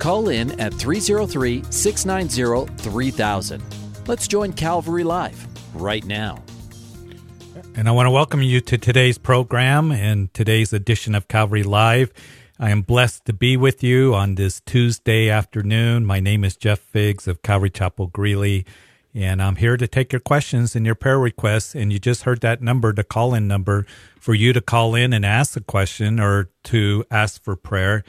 Call in at 303 690 3000. Let's join Calvary Live right now. And I want to welcome you to today's program and today's edition of Calvary Live. I am blessed to be with you on this Tuesday afternoon. My name is Jeff Biggs of Calvary Chapel Greeley, and I'm here to take your questions and your prayer requests. And you just heard that number, the call in number, for you to call in and ask a question or to ask for prayer.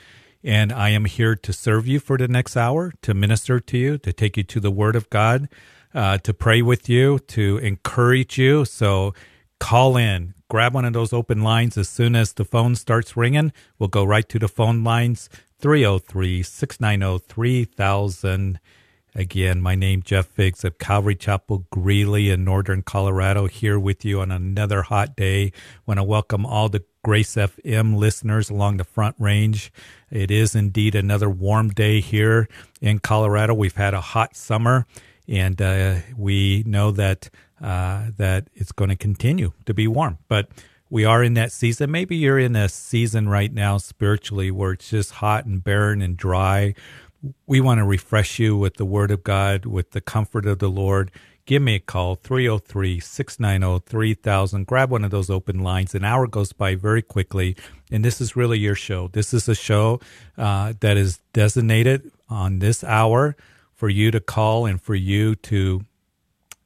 And I am here to serve you for the next hour, to minister to you, to take you to the Word of God, uh, to pray with you, to encourage you. So call in, grab one of those open lines as soon as the phone starts ringing. We'll go right to the phone lines 303 690 3000. Again, my name Jeff Biggs of Calvary Chapel, Greeley in northern Colorado, here with you on another hot day. Want to welcome all the Grace FM listeners along the Front Range. It is indeed another warm day here in Colorado. We've had a hot summer, and uh, we know that uh, that it's going to continue to be warm. But we are in that season. Maybe you're in a season right now spiritually where it's just hot and barren and dry we want to refresh you with the Word of God, with the comfort of the Lord. Give me a call, 303 690 3000. Grab one of those open lines. An hour goes by very quickly, and this is really your show. This is a show uh, that is designated on this hour for you to call and for you to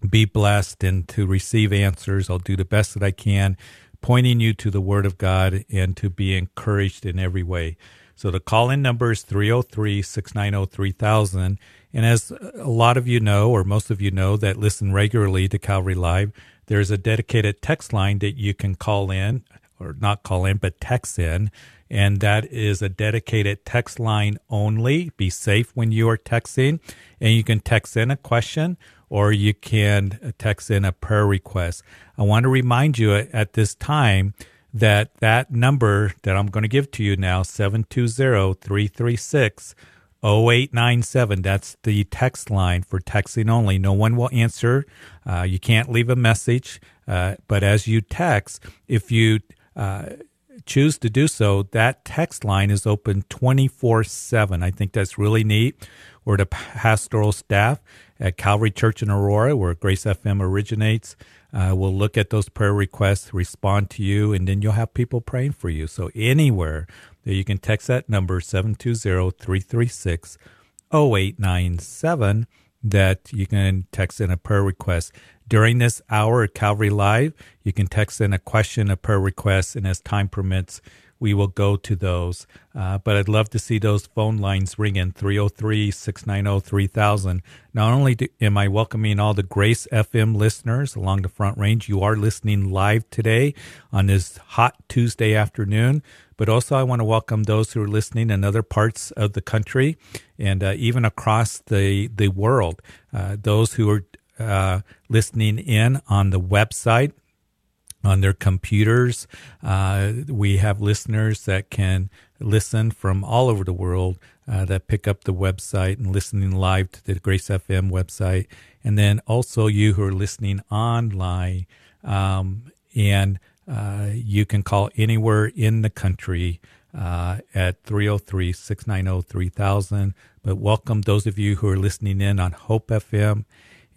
be blessed and to receive answers. I'll do the best that I can, pointing you to the Word of God and to be encouraged in every way. So the call in number is 303 690 3000. And as a lot of you know, or most of you know that listen regularly to Calvary Live, there's a dedicated text line that you can call in, or not call in, but text in. And that is a dedicated text line only. Be safe when you are texting. And you can text in a question or you can text in a prayer request. I want to remind you at this time that that number that I'm going to give to you now 720-336-0897 that's the text line for texting only. No one will answer. Uh, you can't leave a message uh, but as you text if you uh, choose to do so that text line is open 24-7 i think that's really neat. We're the pastoral staff at calvary church in aurora where grace fm originates uh, we'll look at those prayer requests, respond to you, and then you'll have people praying for you. So anywhere that you can text that number, 720-336-0897, that you can text in a prayer request. During this hour at Calvary Live, you can text in a question, a prayer request, and as time permits, we will go to those. Uh, but I'd love to see those phone lines ring in 303 690 3000. Not only do, am I welcoming all the Grace FM listeners along the Front Range, you are listening live today on this hot Tuesday afternoon, but also I want to welcome those who are listening in other parts of the country and uh, even across the, the world. Uh, those who are uh, listening in on the website on their computers. Uh, we have listeners that can listen from all over the world uh, that pick up the website and listening live to the Grace FM website. And then also you who are listening online. Um, and uh, you can call anywhere in the country uh, at 303 690 3000. But welcome those of you who are listening in on Hope FM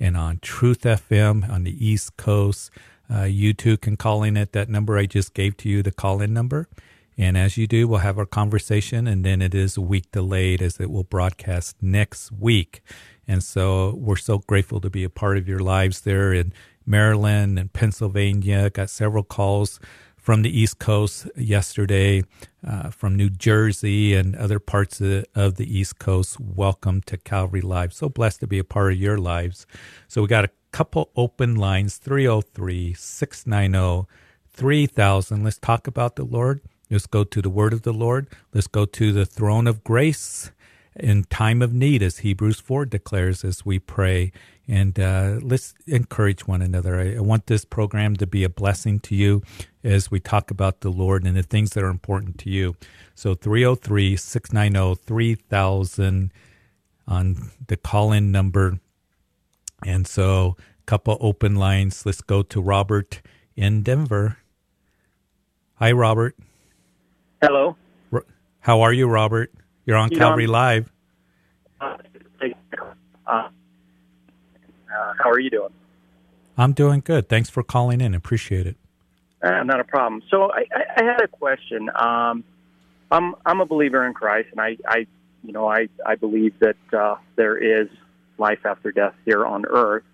and on Truth FM on the East Coast. Uh, you too can call in at that number I just gave to you, the call in number. And as you do, we'll have our conversation, and then it is a week delayed as it will broadcast next week. And so we're so grateful to be a part of your lives there in Maryland and Pennsylvania. Got several calls from the East Coast yesterday, uh, from New Jersey and other parts of of the East Coast. Welcome to Calvary Live. So blessed to be a part of your lives. So we got a couple open lines 303 690 3000. Let's talk about the Lord. Let's go to the word of the Lord. Let's go to the throne of grace in time of need, as Hebrews 4 declares as we pray. And uh, let's encourage one another. I, I, want this program to be a blessing to you as we talk about the Lord and the things that are important to you. So 303 690 3000 on the call in number. And so, a couple open lines. Let's go to Robert in Denver. Hi, Robert. Hello. How are you, Robert? You're on you Calvary know, Live. Uh, uh, how are you doing? I'm doing good. Thanks for calling in. Appreciate it. Uh, not a problem. So I, I, I had a question. Um, I'm I'm a believer in Christ, and I, I you know I I believe that uh, there is life after death here on earth.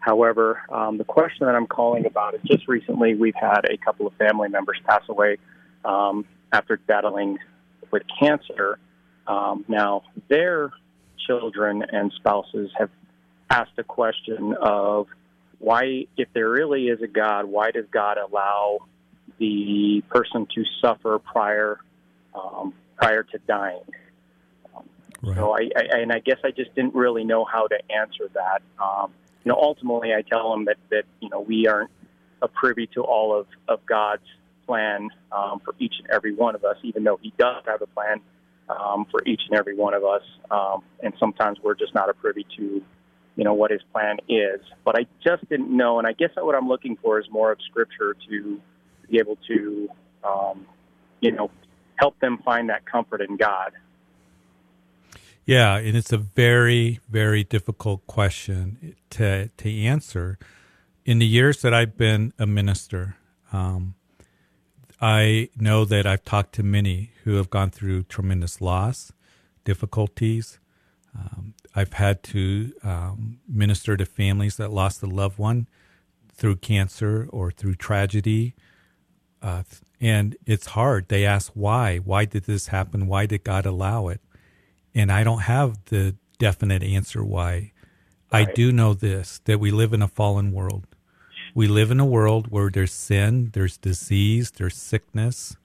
However, um, the question that I'm calling about is just recently we've had a couple of family members pass away um, after battling with cancer. Um, now, their children and spouses have asked a question of why, if there really is a God, why does God allow the person to suffer prior um, prior to dying? Right. So, I, I, and I guess I just didn't really know how to answer that. Um, you know, ultimately, I tell them that that you know we aren't a privy to all of of God's plan um, for each and every one of us, even though He does have a plan um, for each and every one of us. Um, and sometimes we're just not a privy to, you know, what His plan is. But I just didn't know, and I guess what I'm looking for is more of Scripture to be able to, um, you know, help them find that comfort in God. Yeah, and it's a very, very difficult question to to answer. In the years that I've been a minister, um, I know that I've talked to many who have gone through tremendous loss, difficulties. Um, I've had to um, minister to families that lost a loved one through cancer or through tragedy. Uh, and it's hard. They ask why. Why did this happen? Why did God allow it? And I don't have the definite answer why. Right. I do know this that we live in a fallen world. We live in a world where there's sin, there's disease, there's sickness,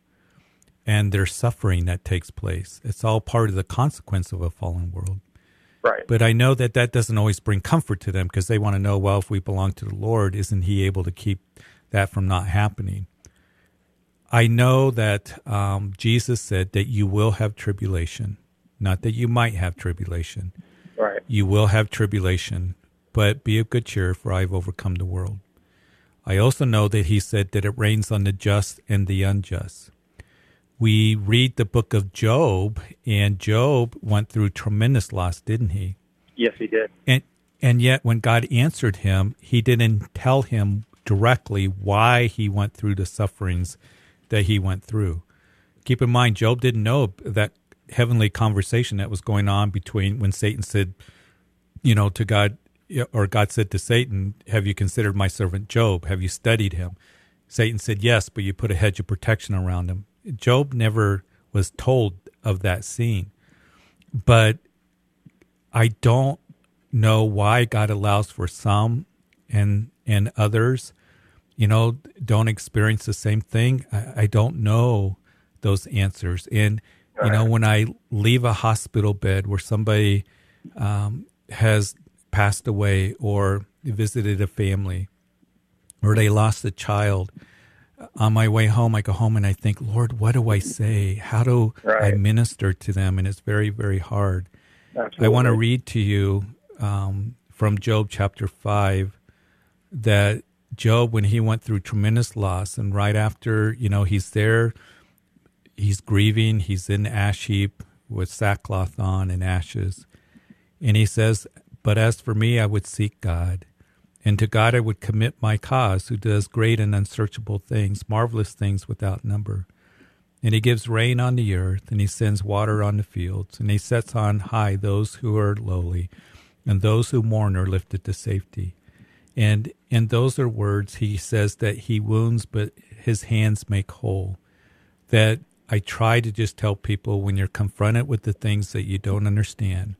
and there's suffering that takes place. It's all part of the consequence of a fallen world. Right. But I know that that doesn't always bring comfort to them because they want to know, well, if we belong to the Lord, isn't He able to keep that from not happening? I know that um, Jesus said that you will have tribulation, not that you might have tribulation. Right. You will have tribulation, but be of good cheer, for I have overcome the world. I also know that he said that it rains on the just and the unjust. We read the book of Job, and Job went through tremendous loss, didn't he? Yes, he did. And and yet, when God answered him, He didn't tell him directly why he went through the sufferings that he went through. Keep in mind, Job didn't know that heavenly conversation that was going on between when Satan said, you know, to God, or God said to Satan, Have you considered my servant Job? Have you studied him? Satan said, Yes, but you put a hedge of protection around him. Job never was told of that scene. But I don't know why God allows for some and and others, you know, don't experience the same thing. I, I don't know those answers. And you know, when I leave a hospital bed where somebody um, has passed away or visited a family or they lost a child on my way home i go home and i think lord what do i say how do right. i minister to them and it's very very hard Absolutely. i want to read to you um, from job chapter 5 that job when he went through tremendous loss and right after you know he's there he's grieving he's in ash heap with sackcloth on and ashes and he says but as for me, I would seek God. And to God I would commit my cause, who does great and unsearchable things, marvelous things without number. And he gives rain on the earth, and he sends water on the fields, and he sets on high those who are lowly, and those who mourn are lifted to safety. And in those are words he says that he wounds, but his hands make whole. That I try to just tell people when you're confronted with the things that you don't understand,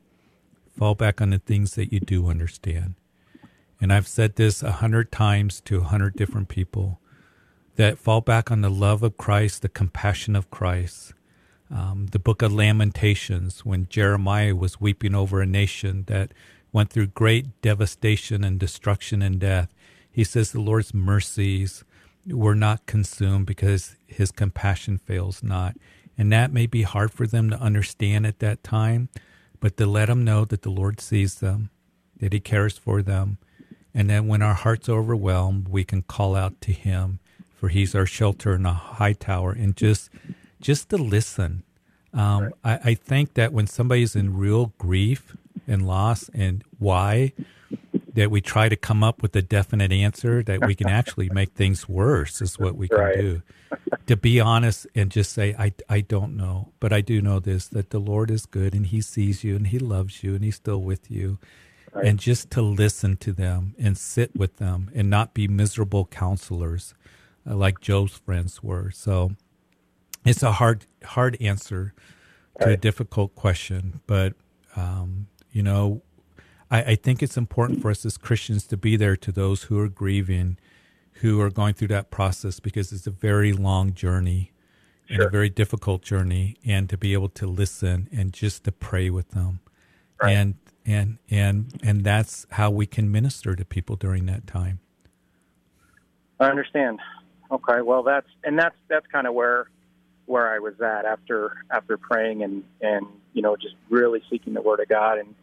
Fall back on the things that you do understand. And I've said this a hundred times to a hundred different people that fall back on the love of Christ, the compassion of Christ. Um, the book of Lamentations, when Jeremiah was weeping over a nation that went through great devastation and destruction and death, he says the Lord's mercies were not consumed because his compassion fails not. And that may be hard for them to understand at that time, but to let them know that the Lord sees them, that he cares for them, and that when our hearts are overwhelmed, we can call out to him, for he's our shelter in a high tower, and just just to listen. Um, right. I, I think that when somebody's in real grief and loss and why, that we try to come up with a definite answer that we can actually make things worse is what we can right. do. to be honest and just say, I, I don't know, but I do know this that the Lord is good and He sees you and He loves you and He's still with you. Right. And just to listen to them and sit with them and not be miserable counselors uh, like Job's friends were. So it's a hard, hard answer to right. a difficult question, but, um, you know, I, I think it's important for us as Christians to be there to those who are grieving, who are going through that process because it's a very long journey sure. and a very difficult journey, and to be able to listen and just to pray with them, right. and and and and that's how we can minister to people during that time. I understand. Okay, well that's and that's that's kind of where where I was at after after praying and and you know just really seeking the Word of God and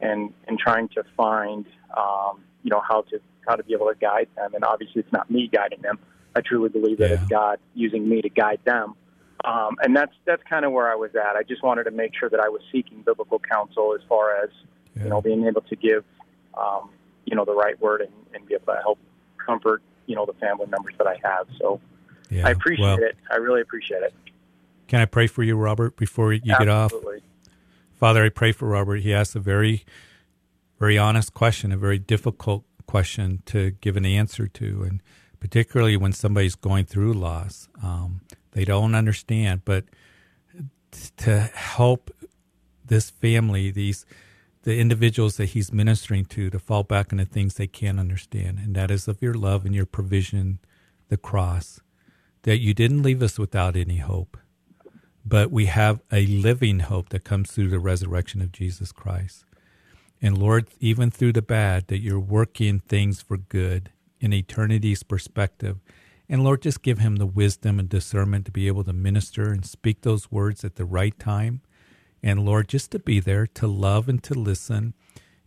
and and trying to find um, you know how to how to be able to guide them. And obviously, it's not me guiding them. I truly believe that yeah. it's God using me to guide them. Um, and that's that's kind of where I was at. I just wanted to make sure that I was seeking biblical counsel as far as yeah. you know being able to give um, you know the right word and, and be able to help comfort you know the family members that I have. So yeah. I appreciate well, it. I really appreciate it. Can I pray for you, Robert, before you Absolutely. get off? Father, I pray for Robert. He asked a very, very honest question, a very difficult question to give an answer to, and particularly when somebody's going through loss, um, they don't understand. But to help this family, these the individuals that he's ministering to, to fall back the things they can't understand, and that is of your love and your provision, the cross, that you didn't leave us without any hope but we have a living hope that comes through the resurrection of Jesus Christ. And Lord, even through the bad, that you're working things for good in eternity's perspective. And Lord, just give him the wisdom and discernment to be able to minister and speak those words at the right time. And Lord, just to be there, to love and to listen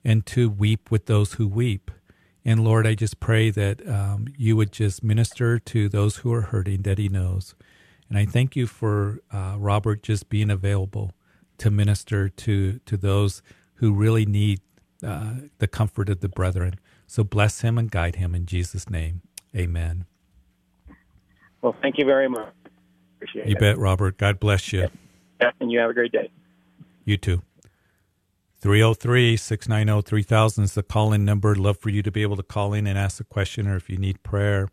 and to weep with those who weep. And Lord, I just pray that um, you would just minister to those who are hurting that he knows. And I thank you for uh, Robert just being available to minister to to those who really need uh, the comfort of the brethren. So bless him and guide him in Jesus' name. Amen. Well, thank you very much. Appreciate you it. bet, Robert. God bless you. Yeah, and you have a great day. You too. 303 690 3000 is the call in number. Love for you to be able to call in and ask a question or if you need prayer.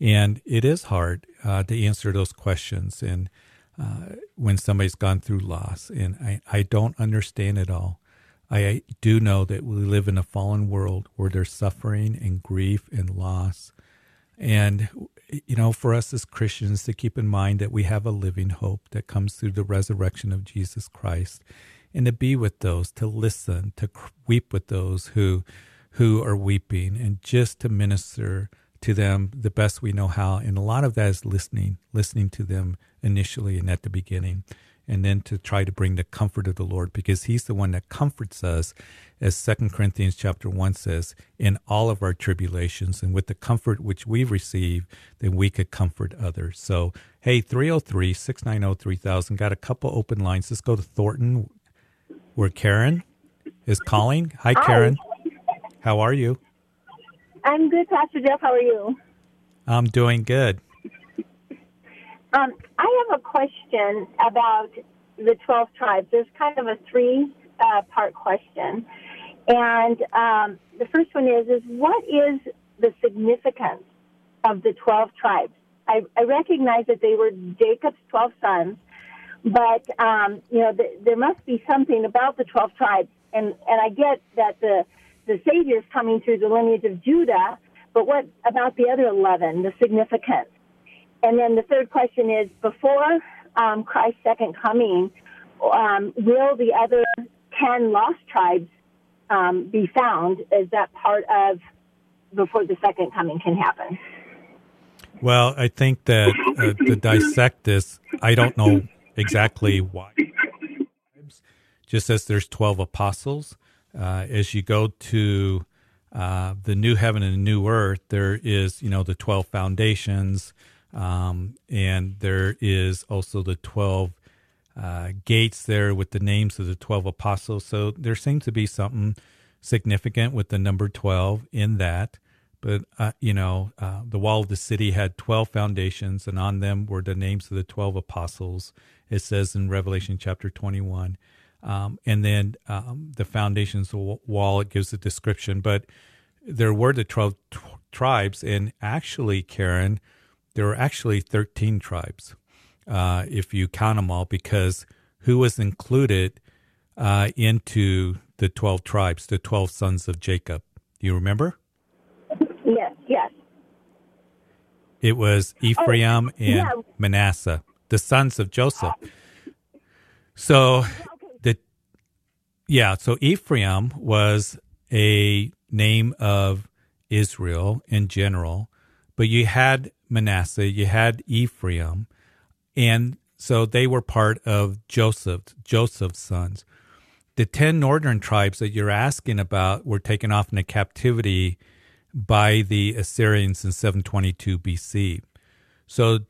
And it is hard uh, to answer those questions. And uh, when somebody's gone through loss, and I, I don't understand it all. I do know that we live in a fallen world where there's suffering and grief and loss. And, you know, for us as Christians to keep in mind that we have a living hope that comes through the resurrection of Jesus Christ and to be with those, to listen, to weep with those who, who are weeping and just to minister to them the best we know how. And a lot of that is listening, listening to them initially and at the beginning. And then to try to bring the comfort of the Lord because He's the one that comforts us, as Second Corinthians chapter one says, in all of our tribulations, and with the comfort which we receive, then we could comfort others. So, hey, 303 690 3000, got a couple open lines. Let's go to Thornton, where Karen is calling. Hi, Karen. How are you? I'm good, Pastor Jeff. How are you? I'm doing good. Um, I have a question about the 12 tribes. There's kind of a three uh, part question. And um, the first one is, is what is the significance of the 12 tribes? I, I recognize that they were Jacob's 12 sons, but, um, you know, the, there must be something about the 12 tribes. And, and I get that the the Savior is coming through the lineage of Judah, but what about the other 11, the significance? And then the third question is before um, Christ's second coming, um, will the other 10 lost tribes um, be found? Is that part of before the second coming can happen? Well, I think that uh, to dissect this, I don't know exactly why. Just as there's 12 apostles, uh, as you go to uh, the new heaven and the new earth, there is, you know, the 12 foundations, um, and there is also the 12 uh, gates there with the names of the 12 apostles. So there seems to be something significant with the number 12 in that. But, uh, you know, uh, the wall of the city had 12 foundations, and on them were the names of the 12 apostles. It says in Revelation chapter 21. Um, and then um, the foundations wall, it gives a description. But there were the 12 t- tribes, and actually, Karen, there were actually 13 tribes, uh, if you count them all, because who was included uh, into the 12 tribes, the 12 sons of Jacob? Do you remember? Yes, yes. It was Ephraim oh, and yeah. Manasseh, the sons of Joseph. So yeah, so Ephraim was a name of Israel in general, but you had Manasseh, you had Ephraim, and so they were part of Joseph, Joseph's sons. The 10 northern tribes that you're asking about were taken off into captivity by the Assyrians in 722 BC. So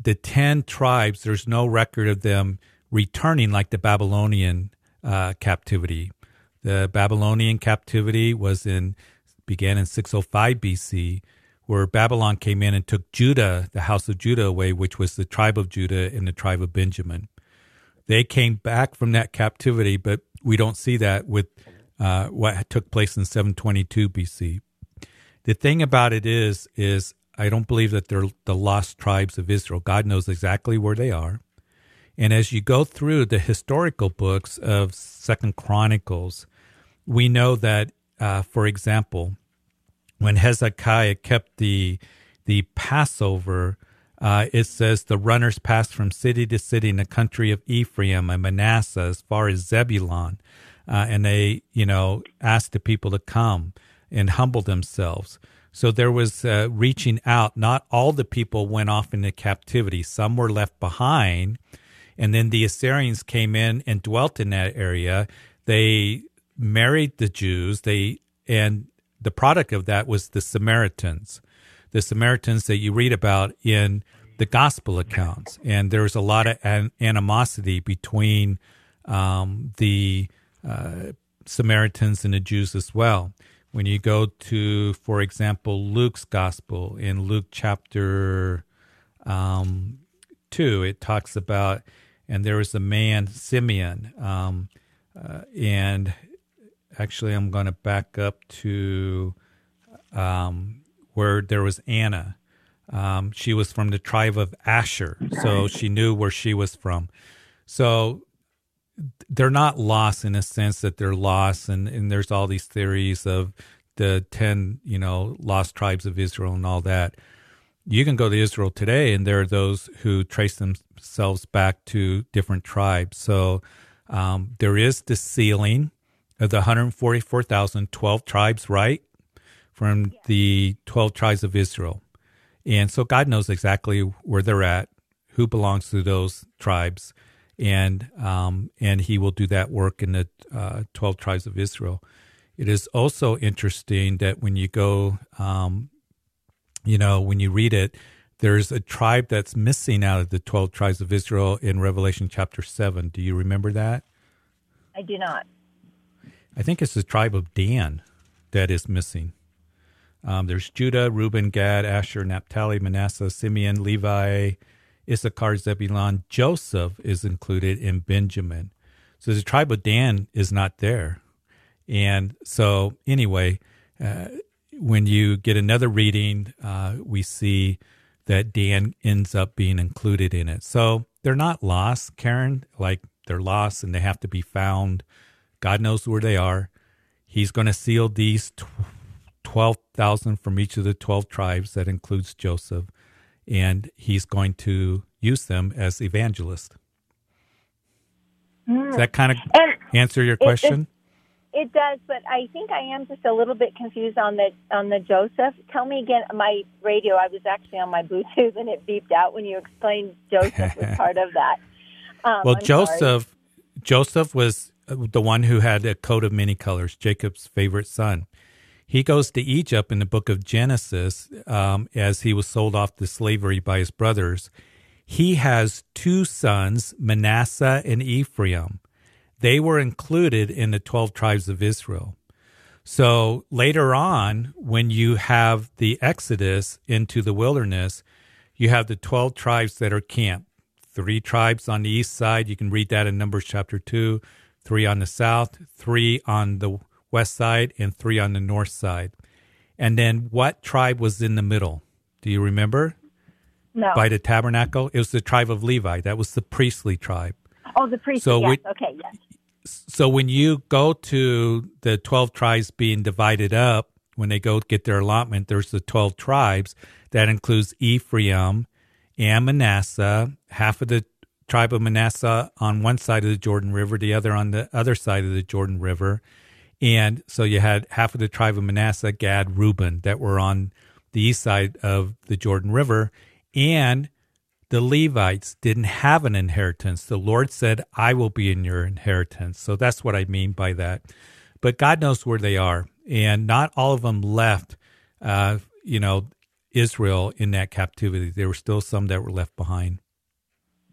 the 10 tribes, there's no record of them returning like the Babylonian uh, captivity. The Babylonian captivity was in began in 605 BC, where Babylon came in and took Judah, the house of Judah, away, which was the tribe of Judah and the tribe of Benjamin. They came back from that captivity, but we don't see that with uh, what took place in 722 BC. The thing about it is, is I don't believe that they're the lost tribes of Israel. God knows exactly where they are. And as you go through the historical books of Second Chronicles, we know that, uh, for example, when Hezekiah kept the the Passover, uh, it says the runners passed from city to city in the country of Ephraim and Manasseh as far as Zebulun, uh, and they, you know, asked the people to come and humble themselves. So there was uh, reaching out. Not all the people went off into captivity. Some were left behind. And then the Assyrians came in and dwelt in that area. They married the Jews. They and the product of that was the Samaritans, the Samaritans that you read about in the gospel accounts. And there was a lot of an- animosity between um, the uh, Samaritans and the Jews as well. When you go to, for example, Luke's gospel in Luke chapter um, 2, it talks about, and there was a man, Simeon, um, uh, and actually, I'm going to back up to um, where there was Anna. Um, she was from the tribe of Asher, so she knew where she was from. So they're not lost in a sense that they're lost and, and there's all these theories of the 10 you know lost tribes of israel and all that you can go to israel today and there are those who trace themselves back to different tribes. So um, there is the sealing of the 144,000 12 tribes right? From the 12 tribes of israel. And so god knows exactly where they're at who belongs to those tribes and um, and he will do that work in the uh, twelve tribes of Israel. It is also interesting that when you go, um, you know, when you read it, there's a tribe that's missing out of the twelve tribes of Israel in Revelation chapter seven. Do you remember that? I do not. I think it's the tribe of Dan that is missing. Um, there's Judah, Reuben, Gad, Asher, Naphtali, Manasseh, Simeon, Levi, Issachar, Zebulon. Joseph is included in Benjamin. So the tribe of Dan is not there. And so, anyway, uh, when you get another reading, uh, we see that Dan ends up being included in it. So they're not lost, Karen, like they're lost and they have to be found. God knows where they are. He's going to seal these 12,000 from each of the 12 tribes. That includes Joseph and he's going to use them as evangelists. Mm. Does that kind of And answer your it- question? It does, but I think I am just a little bit confused on the on the Joseph. Tell me again. My radio. I was actually on my Bluetooth, and it beeped out when you explained Joseph was part of that. Um, well, I'm sorry. Joseph, Joseph was uh, the one who had a coat of many colors, Jacob's favorite son. He goes to Egypt in the book of Genesis um, as he was sold off to slavery by his brothers. He has two sons, Manasseh and Ephraim. They were included in the 12 tribes of Israel. So later on, when you have the exodus into the wilderness, you have the 12 tribes that are camped. Three tribes on the east side. You can read that in Numbers chapter 2. Three on the south, three on the west side, and three on the north side. And then what tribe was in the middle? Do you remember? no. By the tabernacle? It was the tribe of Levi. That was the priestly tribe. Oh, the priest. So yes. we- okay. Yes. so when you go to the 12 tribes being divided up when they go get their allotment there's the 12 tribes that includes ephraim and manasseh half of the tribe of manasseh on one side of the jordan river the other on the other side of the jordan river and so you had half of the tribe of manasseh gad reuben that were on the east side of the jordan river and the Levites didn't have an inheritance. The Lord said, I will be in your inheritance. So that's what I mean by that. But God knows where they are. And not all of them left, uh, you know, Israel in that captivity. There were still some that were left behind.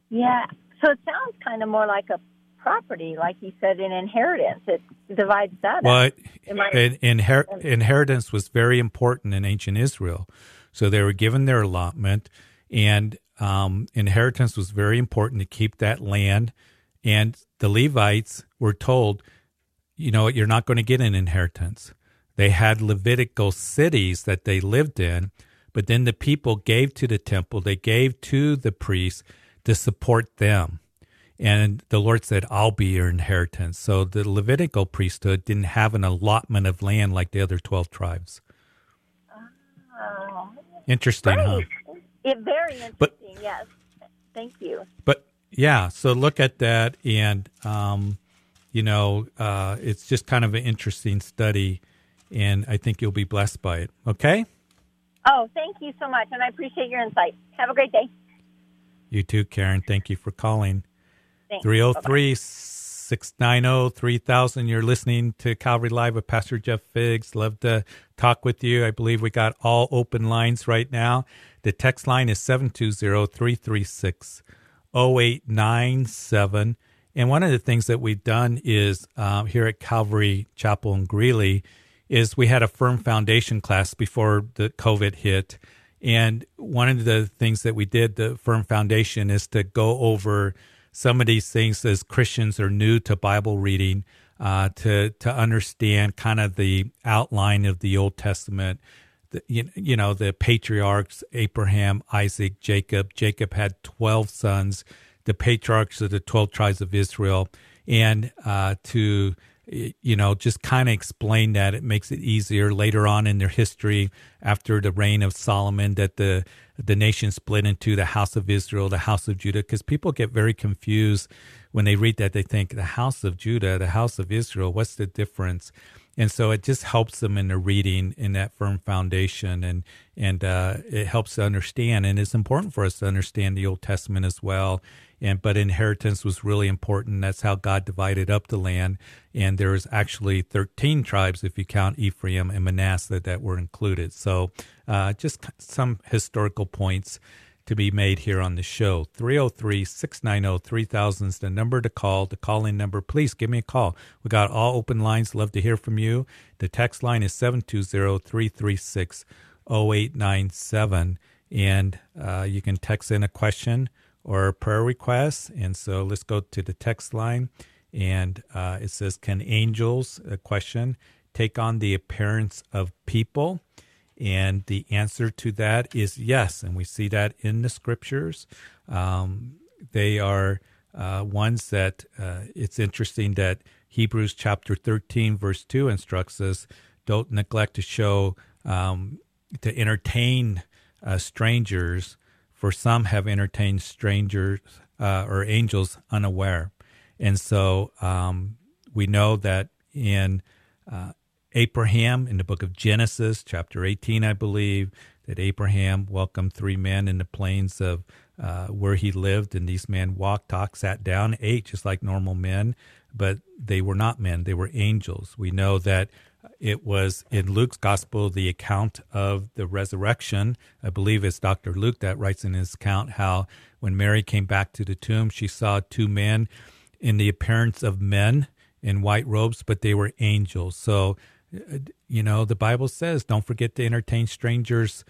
Yeah. So it sounds kind of more like a property, like you said, an inheritance. It divides that. up. Well, in, inher- inheritance was very important in ancient Israel. So they were given their allotment, and um, inheritance was very important to keep that land. And the Levites were told, you know, you're not going to get an inheritance. They had Levitical cities that they lived in, but then the people gave to the temple, they gave to the priests to support them. And the Lord said, I'll be your inheritance. So the Levitical priesthood didn't have an allotment of land like the other 12 tribes. Oh, Interesting, huh? It very interesting. But- yes. Thank you. But yeah, so look at that. And, um, you know, uh, it's just kind of an interesting study. And I think you'll be blessed by it. Okay? Oh, thank you so much, and I appreciate your insight. Have a great day. You too, Karen. Thank you for calling. Thanks. 303 690 3000. You're listening to Calvary Live with Pastor Jeff Biggs. Love to talk with you. I believe we got all open lines right now. The text line is 720 336 0897. And one of the things that we've done is um, here at Calvary Chapel in Greeley is we had a firm foundation class before the COVID hit. And one of the things that we did, the firm foundation, is to go over some of these things as Christians are new to Bible reading, uh, to to understand kind of the outline of the Old Testament. The, you, know the patriarchs Abraham, Isaac, Jacob. Jacob had twelve sons. The patriarchs of the twelve tribes of Israel, and uh, to you know, just kind of explain that. It makes it easier later on in their history after the reign of Solomon that the the nation split into the house of Israel, the house of Judah, because people get very confused when they read that. They think the house of Judah, the house of Israel, what's the difference? And so it just helps them in their reading in that firm foundation, and and uh, it helps to understand. And it's important for us to understand the Old Testament as well. And but inheritance was really important. That's how God divided up the land. And there's actually 13 tribes if you count Ephraim and Manasseh that were included. So uh, just some historical points to be made here on the show. 303 690 3000 is the number to call, the call in number. Please give me a call. We got all open lines. Love to hear from you. The text line is 720 336 0897. And uh, you can text in a question or a prayer request. And so let's go to the text line. And uh, it says, Can angels, a question, take on the appearance of people? And the answer to that is yes. And we see that in the scriptures. Um, they are uh, ones that uh, it's interesting that Hebrews chapter 13, verse 2 instructs us don't neglect to show, um, to entertain uh, strangers, for some have entertained strangers uh, or angels unaware. And so um, we know that in uh, Abraham, in the book of Genesis, chapter 18, I believe, that Abraham welcomed three men in the plains of uh, where he lived, and these men walked, talked, sat down, ate just like normal men, but they were not men, they were angels. We know that it was in Luke's gospel the account of the resurrection. I believe it's Dr. Luke that writes in his account how when Mary came back to the tomb, she saw two men in the appearance of men in white robes, but they were angels. So, you know, the Bible says, don't forget to entertain strangers.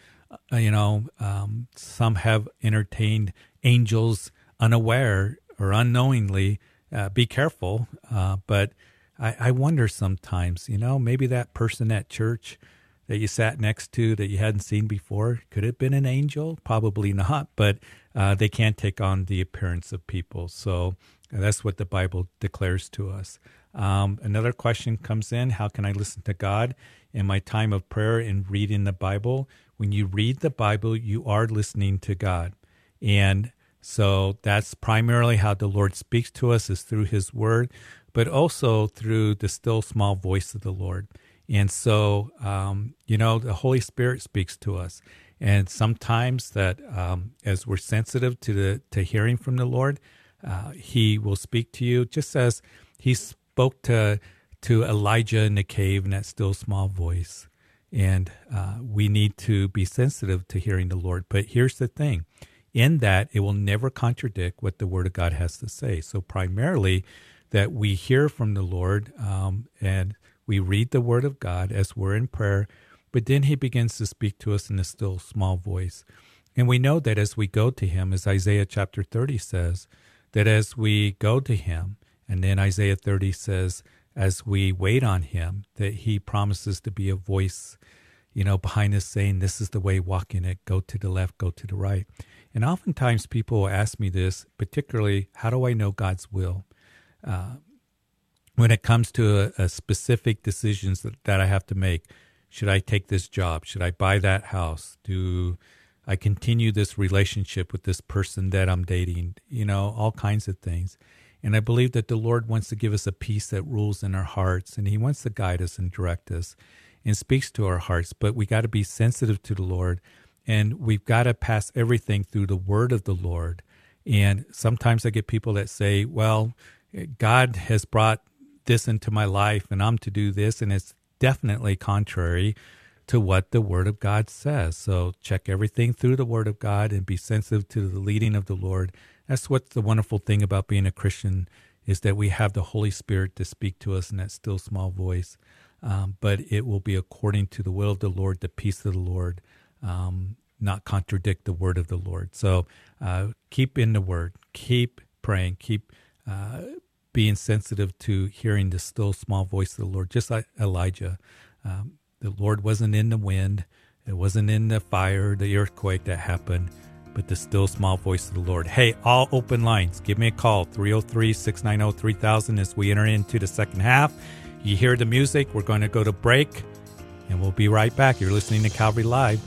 Uh, you know, um, some have entertained angels unaware or unknowingly. Uh, be careful. Uh, but I, I wonder sometimes, you know, maybe that person at church that you sat next to that you hadn't seen before could have been an angel. Probably not, but uh, they can't take on the appearance of people. So that's what the Bible declares to us. Um, another question comes in How can I listen to God in my time of prayer and reading the Bible? When you read the Bible, you are listening to God. And so that's primarily how the Lord speaks to us is through his word, but also through the still small voice of the Lord. And so, um, you know, the Holy Spirit speaks to us. And sometimes that um, as we're sensitive to the to hearing from the Lord, uh, He will speak to you, just as He spoke to to Elijah in the cave in that still small voice. And uh, we need to be sensitive to hearing the Lord. But here's the thing: in that, it will never contradict what the Word of God has to say. So primarily, that we hear from the Lord um, and we read the Word of God as we're in prayer but then he begins to speak to us in a still small voice. And we know that as we go to him, as Isaiah chapter 30 says, that as we go to him, and then Isaiah 30 says, as we wait on him, that he promises to be a voice, you know, behind us saying, This is the way, walk in it, go to the left, go to the right. And oftentimes people ask me this, particularly, how do I know God's will? Uh, when it comes to a, a specific decisions that, that I have to make, should I take this job? Should I buy that house? Do I continue this relationship with this person that I'm dating? You know, all kinds of things. And I believe that the Lord wants to give us a peace that rules in our hearts, and He wants to guide us and direct us and speaks to our hearts. But we got to be sensitive to the Lord, and we've got to pass everything through the Word of the Lord. And sometimes I get people that say, well, God has brought this into my life, and I'm to do this, and it's definitely contrary to what the Word of God says. So check everything through the Word of God and be sensitive to the leading of the Lord. That's what's the wonderful thing about being a Christian is that we have the Holy Spirit to speak to us in that still small voice. Um, but it will be according to the will of the Lord, the peace of the Lord, um, not contradict the word of the Lord. So uh, keep in the word, keep praying, keep uh, being sensitive to hearing the still small voice of the Lord, just like Elijah. Um, the Lord wasn't in the wind, it wasn't in the fire, the earthquake that happened, but the still small voice of the Lord. Hey, all open lines, give me a call 303 690 3000 as we enter into the second half. You hear the music, we're going to go to break, and we'll be right back. You're listening to Calvary Live.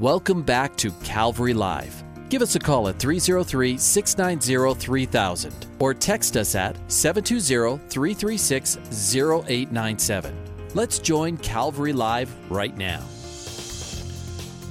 Welcome back to Calvary Live. Give us a call at 303 690 3000 or text us at 720 336 0897. Let's join Calvary Live right now.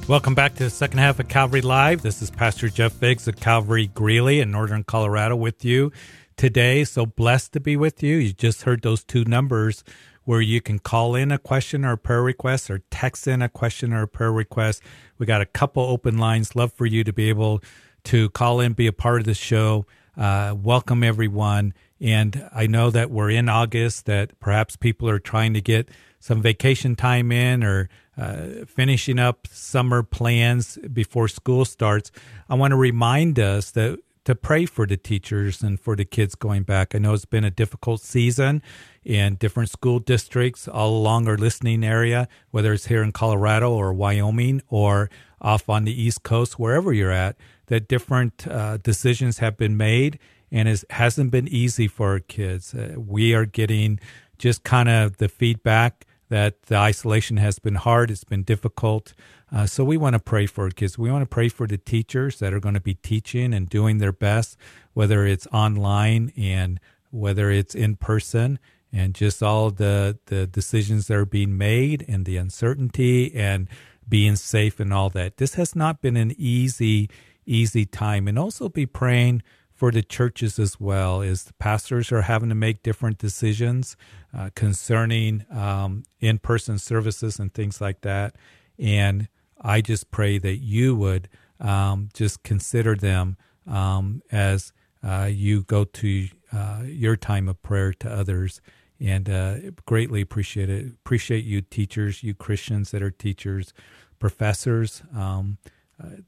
Welcome back to the second half of Calvary Live. This is Pastor Jeff Biggs of Calvary Greeley in Northern Colorado with you today. So blessed to be with you. You just heard those two numbers where you can call in a question or a prayer request or text in a question or a prayer request. We got a couple open lines. Love for you to be able to call in, be a part of the show. Uh, welcome everyone. And I know that we're in August, that perhaps people are trying to get some vacation time in or uh, finishing up summer plans before school starts. I want to remind us that to pray for the teachers and for the kids going back. I know it's been a difficult season in different school districts all along our listening area, whether it's here in Colorado or Wyoming or off on the East Coast, wherever you're at, that different uh, decisions have been made, and it hasn't been easy for our kids. Uh, we are getting just kind of the feedback that the isolation has been hard, it's been difficult. Uh, so we want to pray for our kids. We want to pray for the teachers that are going to be teaching and doing their best, whether it's online and whether it's in person, and just all the the decisions that are being made and the uncertainty and being safe and all that. This has not been an easy easy time, and also be praying for the churches as well as the pastors are having to make different decisions uh, concerning um, in-person services and things like that and i just pray that you would um, just consider them um, as uh, you go to uh, your time of prayer to others and uh, greatly appreciate it appreciate you teachers you christians that are teachers professors um,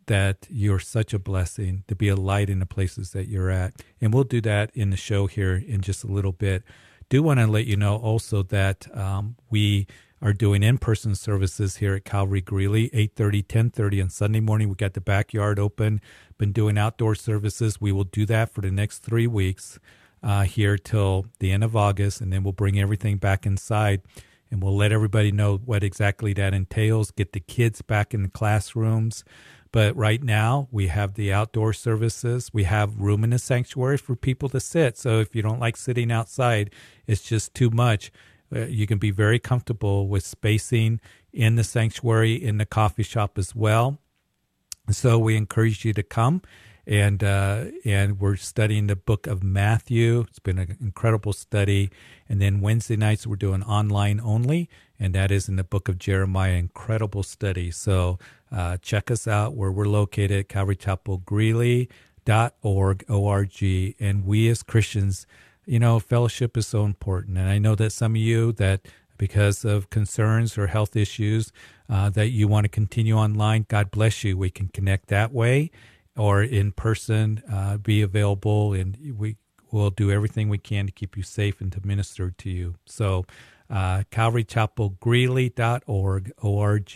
that you're such a blessing to be a light in the places that you're at. And we'll do that in the show here in just a little bit. Do want to let you know also that um, we are doing in-person services here at Calvary Greeley, 8.30, 10.30 on Sunday morning. We got the backyard open, been doing outdoor services. We will do that for the next three weeks uh, here till the end of August, and then we'll bring everything back inside and we'll let everybody know what exactly that entails, get the kids back in the classrooms. But right now, we have the outdoor services. We have room in the sanctuary for people to sit. So if you don't like sitting outside, it's just too much. Uh, you can be very comfortable with spacing in the sanctuary, in the coffee shop as well. So we encourage you to come and uh, and we're studying the book of Matthew. It's been an incredible study. And then Wednesday nights we're doing online only, and that is in the book of Jeremiah. Incredible study. So uh, check us out where we're located, Calvary Chapel Greeley dot org org and we as christians you know fellowship is so important and i know that some of you that because of concerns or health issues uh, that you want to continue online god bless you we can connect that way or in person uh, be available and we will do everything we can to keep you safe and to minister to you so uh, calvarychapelgreeley.org org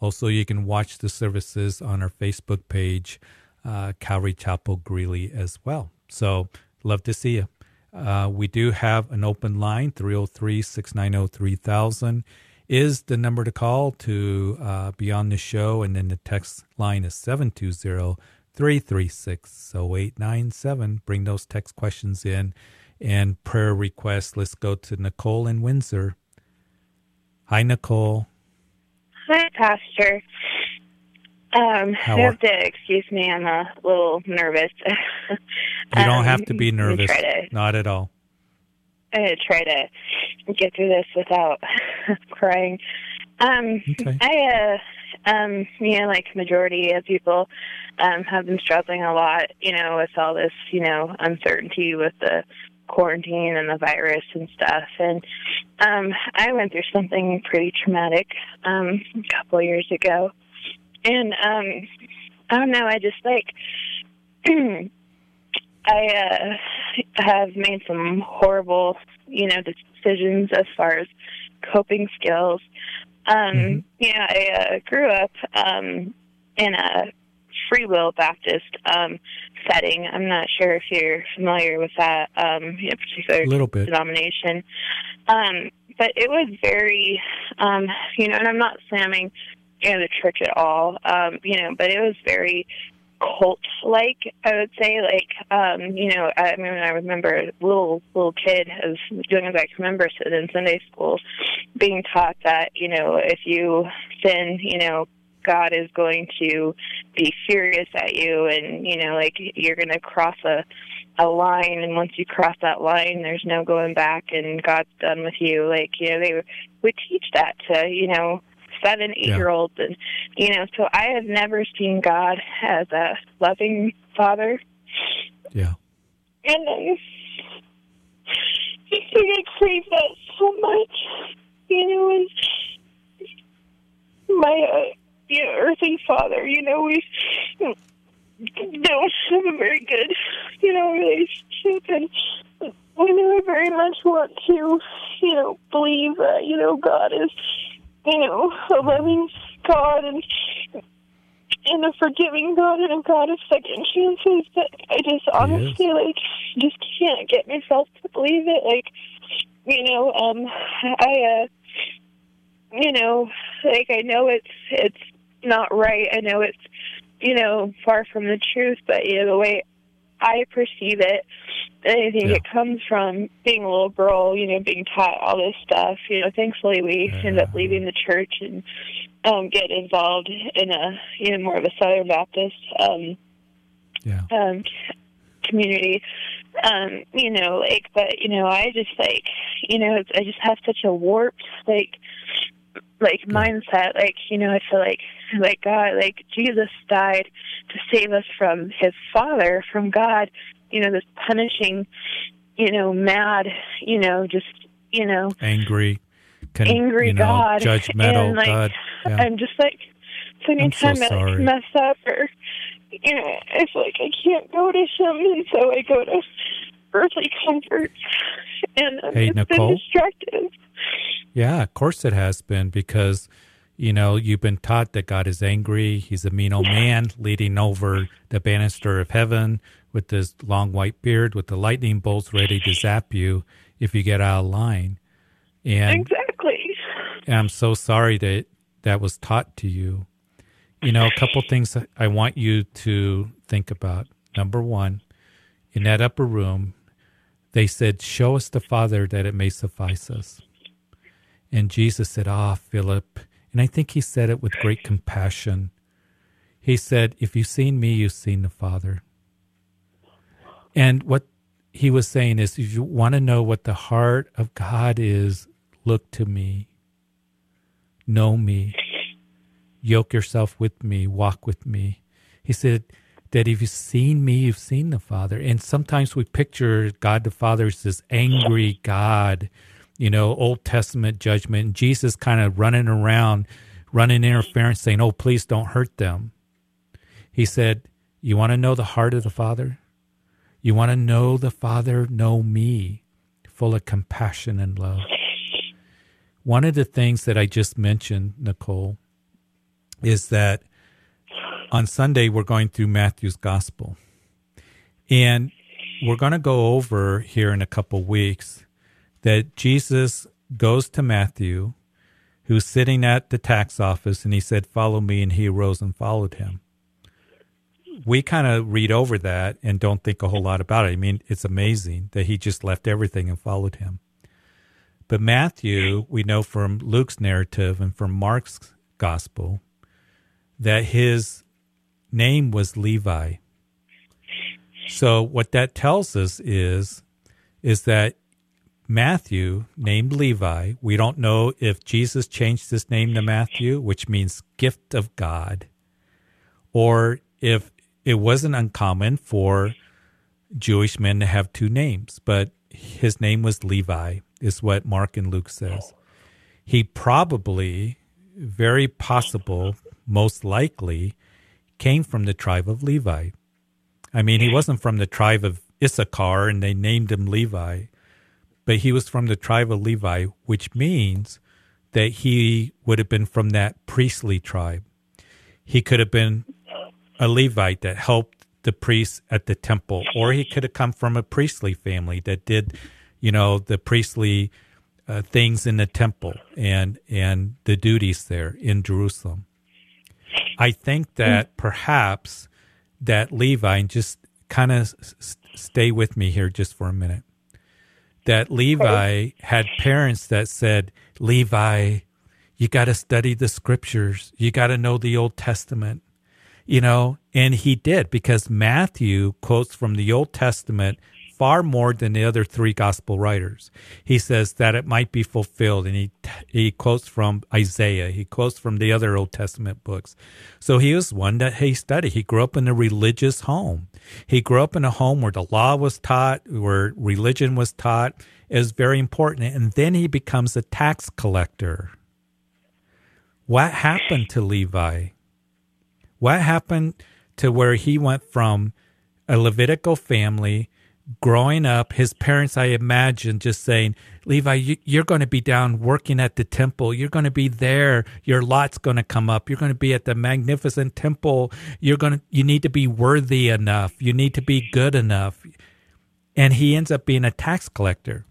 also, you can watch the services on our Facebook page, uh, Calvary Chapel Greeley, as well. So, love to see you. Uh, we do have an open line, 303 690 3000 is the number to call to uh, be on the show. And then the text line is 720 336 0897. Bring those text questions in and prayer requests. Let's go to Nicole in Windsor. Hi, Nicole. Hi, Pastor. Um, you have to excuse me. I'm a little nervous. you don't um, have to be nervous. To, Not at all. I'm gonna try to get through this without crying. Um, okay. I, uh, um, you know, like majority of people, um, have been struggling a lot, you know, with all this, you know, uncertainty with the quarantine and the virus and stuff. And um, I went through something pretty traumatic um, a couple years ago, and um, I don't know. I just like I uh, have made some horrible, you know, decisions as far as coping skills. Um, mm-hmm. Yeah, I uh, grew up um, in a Free Will Baptist um, setting. I'm not sure if you're familiar with that um, know, particular Little bit. denomination. Um, but it was very, um, you know, and I'm not slamming, you know, the church at all, um, you know, but it was very cult like I would say like um you know I mean I remember little little kid as young as I can remember sitting in Sunday school being taught that you know if you sin you know God is going to be furious at you and you know like you're going to cross a a line and once you cross that line there's no going back and God's done with you. Like you know they would teach that to you know seven eight yeah. year olds and you know so I have never seen God as a loving father yeah and I think I crave that so much you know and my uh, you know, earthly father. You know, we don't have a very good, you know, relationship, and we know very much want to, you know, believe that you know God is, you know, a loving God, and and a forgiving God and a God of second chances. But I just honestly like just can't get myself to believe it. Like, you know, um, I, uh, you know, like I know it's it's not right. I know it's you know far from the truth, but you know the way I perceive it, I think Yeah. it comes from being a little girl, you know, being taught all this stuff. You know, thankfully we end up leaving the church and um get involved in a you know more of a Southern Baptist um Yeah. um community. Um, you know, like but you know, I just like you know, I just have such a warped like like mindset. Like, you know, I feel like like God like Jesus died to save us from his father, from God, you know, this punishing, you know, mad, you know, just you know, Angry. Con- angry you know, God. Judgmental and, like, God. Yeah. I'm just like so I'm so anytime I like mess up or you know, it's like I can't go to him and so I go to earthly comforts and um, Hey, it's Nicole? been destructive. Yeah, of course it has been because, you know, you've been taught that God is angry. He's a mean old man leading over the banister of heaven with this long white beard with the lightning bolts ready to zap you if you get out of line. And, Exactly. and I'm so sorry that that was taught to you. You know, a couple things that I want you to think about. Number one, in that upper room, they said, Show us the Father that it may suffice us. And Jesus said, Ah, Philip. And I think he said it with great compassion. He said, If you've seen me, you've seen the Father. And what he was saying is, if you want to know what the heart of God is, look to me, know me, yoke yourself with me, walk with me. He said that if you've seen me, you've seen the Father. And sometimes we picture God the Father as this angry God, you know, Old Testament judgment, and Jesus kind of running around, running interference, saying, Oh, please don't hurt them. He said, You want to know the heart of the Father? You want to know the Father? Know me, full of compassion and love. One of the things that I just mentioned, Nicole, is that on Sunday we're going through Matthew's Gospel. And we're going to go over here in a couple weeks that Jesus goes to Matthew, who's sitting at the tax office, and he said, Follow me. And he arose and followed him. We kind of read over that and don't think a whole lot about it. I mean, it's amazing that he just left everything and followed him. But Matthew, we know from Luke's narrative and from Mark's gospel that his name was Levi. So what that tells us is is that Matthew named Levi. We don't know if Jesus changed his name to Matthew, which means gift of God, or if it wasn't uncommon for Jewish men to have two names, but his name was Levi, is what Mark and Luke says. He probably, very possible, most likely, came from the tribe of Levi. I mean, he wasn't from the tribe of Issachar and they named him Levi, but he was from the tribe of Levi, which means that he would have been from that priestly tribe. He could have been a Levite that helped the priests at the temple, or he could have come from a priestly family that did, you know, the priestly uh, things in the temple and and the duties there in Jerusalem. I think that perhaps that Levi, and just kind of s- stay with me here just for a minute, that Levi had parents that said, Levi, you got to study the scriptures, you got to know the Old Testament, you know, and he did because Matthew quotes from the Old Testament far more than the other three gospel writers. He says that it might be fulfilled, and he he quotes from Isaiah. He quotes from the other Old Testament books. So he was one that he studied. He grew up in a religious home. He grew up in a home where the law was taught, where religion was taught. Is very important. And then he becomes a tax collector. What happened to Levi? What happened to where he went from a Levitical family growing up, his parents, I imagine, just saying, Levi, you, are going to be down working at the temple. You're going to be there. Your lot's going to come up. You're going to be at the magnificent temple. You're going to, you need to be worthy enough. You need to be good enough. And he ends up being a tax collector.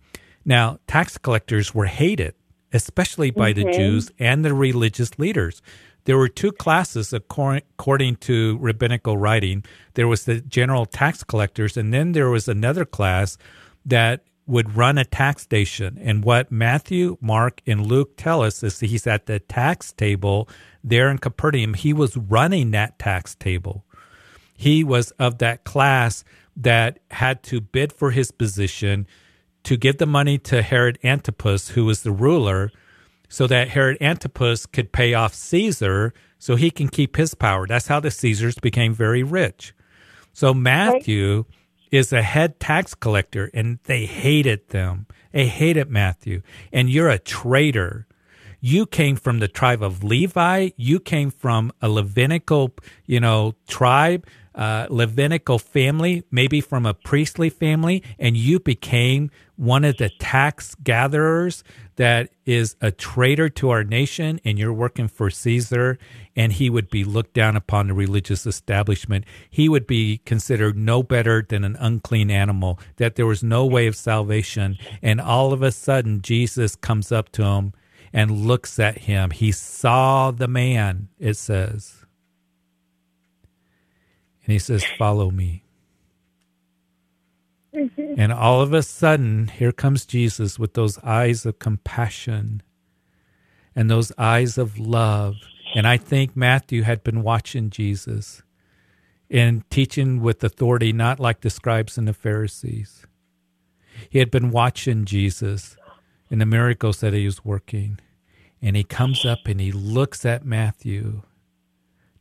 Now, tax collectors were hated, especially by mm-hmm. the Jews and the religious leaders there were two classes according to rabbinical writing. There was the general tax collectors, and then there was another class that would run a tax station. And what Matthew, Mark, and Luke tell us is he's at the tax table there in Capernaum. He was running that tax table. He was of that class that had to bid for his position to give the money to Herod Antipas, who was the ruler so that Herod Antipas could pay off Caesar so he can keep his power. That's how the Caesars became very rich. So Matthew right. is a head tax collector and they hated them. They hated Matthew. And you're a traitor. You came from the tribe of Levi. You came from a Levitical, you know, tribe uh, Levitical family, maybe from a priestly family, and you became one of the tax gatherers that is a traitor to our nation, and you're working for Caesar, and he would be looked down upon the religious establishment. He would be considered no better than an unclean animal, that there was no way of salvation. And all of a sudden, Jesus comes up to him and looks at him. He saw the man, it says and he says, Follow me. Mm-hmm. And all of a sudden, here comes Jesus with those eyes of compassion and those eyes of love. And I think Matthew had been watching Jesus and teaching with authority, not like the scribes and the Pharisees. He had been watching Jesus and the miracles that he was working. And he comes up and he looks at Matthew,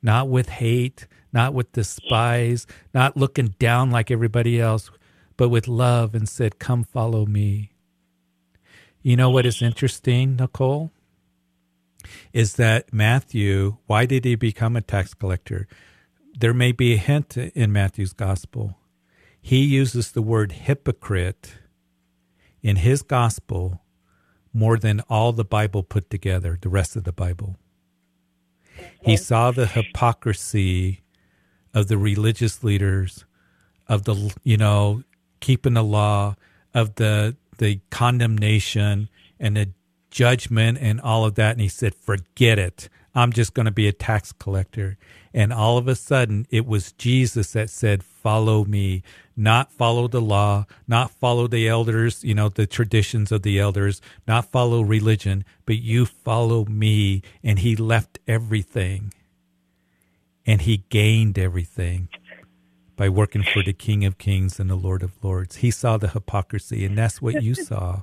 not with hate, not with despise, not looking down like everybody else, but with love and said, Come follow me. You know what is interesting, Nicole? Is that Matthew, why did he become a tax collector? There may be a hint in Matthew's gospel. He uses the word hypocrite in his gospel more than all the Bible put together, the rest of the Bible. He saw the hypocrisy of the religious leaders, of the you know keeping the law, of the the condemnation and the judgment and all of that. And he said, "Forget it. I'm just going to be a tax collector." And all of a sudden, it was Jesus that said, "Follow me." Not follow the law, not follow the elders, you know, the traditions of the elders, not follow religion, but you follow me. And he left everything and he gained everything by working for the King of Kings and the Lord of Lords. He saw the hypocrisy, and that's what you saw.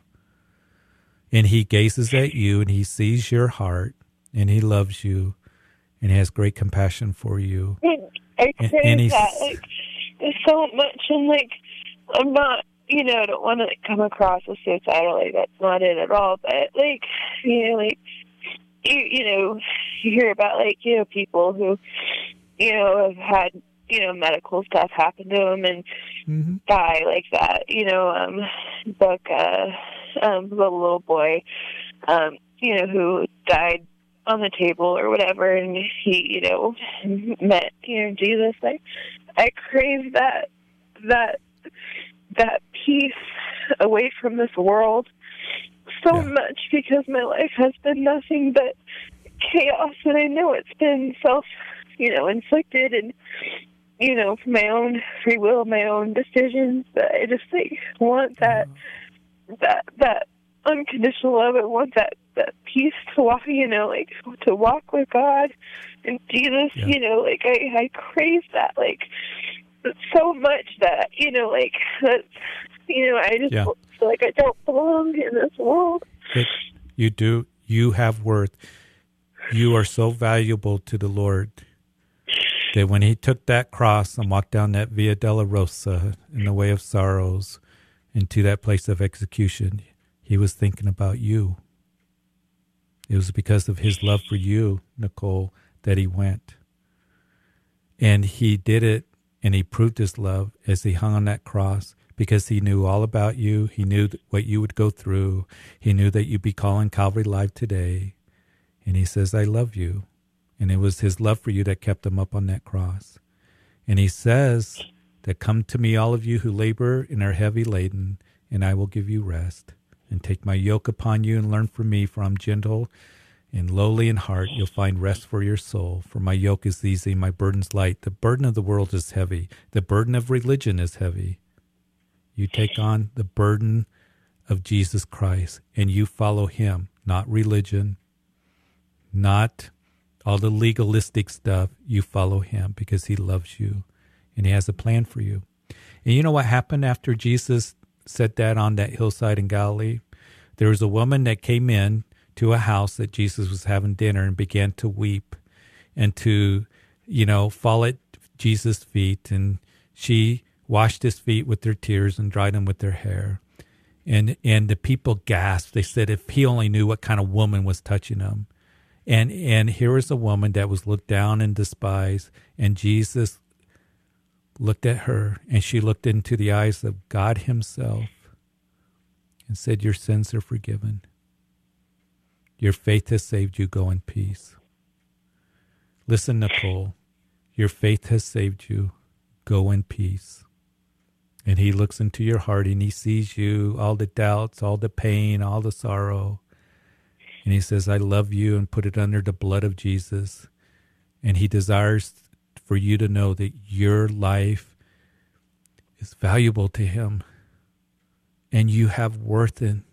And he gazes at you and he sees your heart and he loves you and he has great compassion for you. I and, and he's, that like there's so much and like I'm not you know, I don't want to come across as suicidal, like that's not it at all. But like, you know, like you you know, you hear about like you know people who you know, have had, you know, medical stuff happened to him and mm-hmm. die like that. You know, um, book, uh, um, the little boy, um, you know, who died on the table or whatever and he, you know, met, you know, Jesus. Like, I crave that, that, that peace away from this world so yeah. much because my life has been nothing but chaos and I know it's been self you know, inflicted and you know, for my own free will, my own decisions. But I just like want that that that unconditional love. I want that that peace to walk, you know, like to walk with God and Jesus. Yeah. You know, like I I crave that like so much that you know, like that. You know, I just yeah. feel like I don't belong in this world. It, you do. You have worth. You are so valuable to the Lord that when he took that cross and walked down that Via Dolorosa in the way of sorrows into that place of execution, he was thinking about you. It was because of his love for you, Nicole, that he went. And he did it and he proved his love as he hung on that cross because he knew all about you. He knew what you would go through. He knew that you'd be calling Calvary Live today. And he says, I love you. And it was his love for you that kept him up on that cross. And he says that come to me, all of you who labor and are heavy laden, and I will give you rest. And take my yoke upon you and learn from me, for I'm gentle and lowly in heart. You'll find rest for your soul. For my yoke is easy, my burden's light. The burden of the world is heavy. The burden of religion is heavy. You take on the burden of Jesus Christ and you follow him, not religion, not all the legalistic stuff. You follow him because he loves you and he has a plan for you. And you know what happened after Jesus said that on that hillside in Galilee? There was a woman that came in to a house that Jesus was having dinner and began to weep and to, you know, fall at Jesus' feet. And she washed his feet with their tears and dried them with their hair. And and the people gasped. They said, if he only knew what kind of woman was touching him. And and here was a woman that was looked down and despised. And Jesus looked at her and she looked into the eyes of God Himself and said, Your sins are forgiven. Your faith has saved you. Go in peace. Listen, Nicole, your faith has saved you. Go in peace. And he looks into your heart and he sees you, all the doubts, all the pain, all the sorrow. And he says, I love you and put it under the blood of Jesus. And he desires for you to know that your life is valuable to him and you have worth in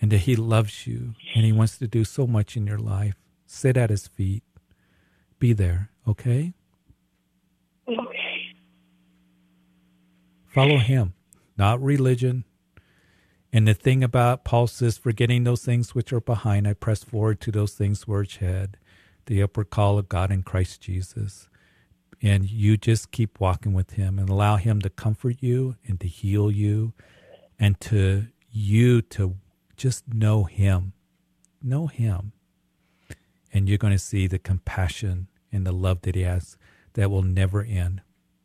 and that he loves you and he wants to do so much in your life. Sit at his feet. Be there, okay? Okay. Follow him, not religion. And the thing about Paul says, forgetting those things which are behind, I press forward to those things which are ahead, the upward call of God in Christ Jesus. And you just keep walking with him and allow him to comfort you and to heal you and to you to just know him. Know him. And you're going to see the compassion and the love that he has that will never end.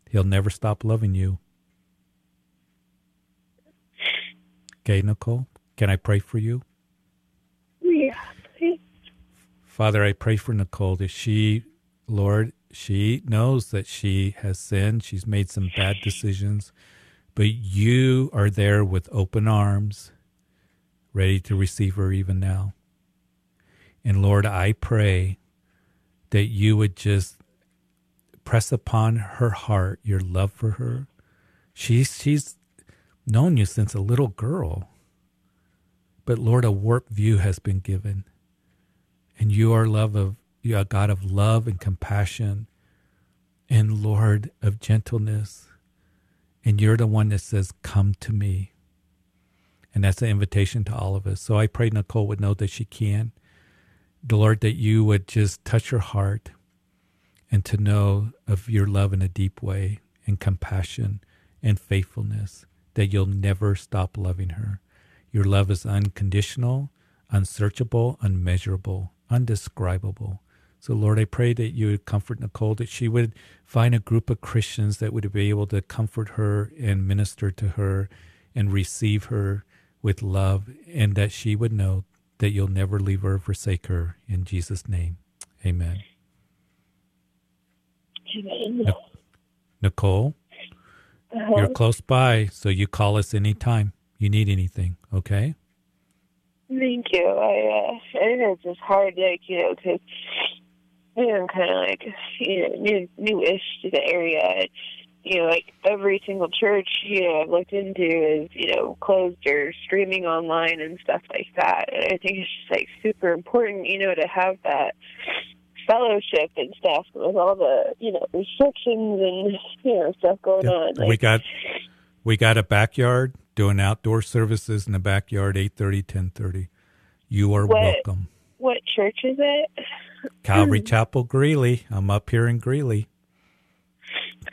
He'll never stop loving you. Okay, Nicole, can I pray for you? Yeah, please. Father, I pray for Nicole that she, Lord, she knows that she has sinned. She's made some bad decisions, but you are there with open arms, ready to receive her even now. And Lord, I pray that you would just press upon her heart your love for her. She's she's known you since a little girl. But Lord, a warped view has been given. And you are love of you are a God of love and compassion and Lord of gentleness. And you're the one that says, Come to me. And that's an invitation to all of us. So I pray Nicole would know that she can. The Lord, that you would just touch her heart and to know of your love in a deep way and compassion and faithfulness, that you'll never stop loving her. Your love is unconditional, unsearchable, unmeasurable, undescribable. So, Lord, I pray that you would comfort Nicole, that she would find a group of Christians that would be able to comfort her and minister to her and receive her with love, and that she would know that you'll never leave her or forsake her. In Jesus' name, amen. Amen. Nicole, Uh-huh. you're close by, so you call us anytime you need anything, okay? Thank you. I, uh, I know it's just hard, like, you know, because, I'm kind of like, you know, new, new-ish to the area. You know, like, every single church, you know, I've looked into is, you know, closed or streaming online and stuff like that. And I think it's just, like, super important, you know, to have that fellowship and stuff with all the, you know, restrictions and, you know, stuff going Yep. on. Like, we got we got a backyard doing outdoor services in the backyard 8:30 10:30 you are What? welcome what church is it? calvary chapel greeley i'm up here in greeley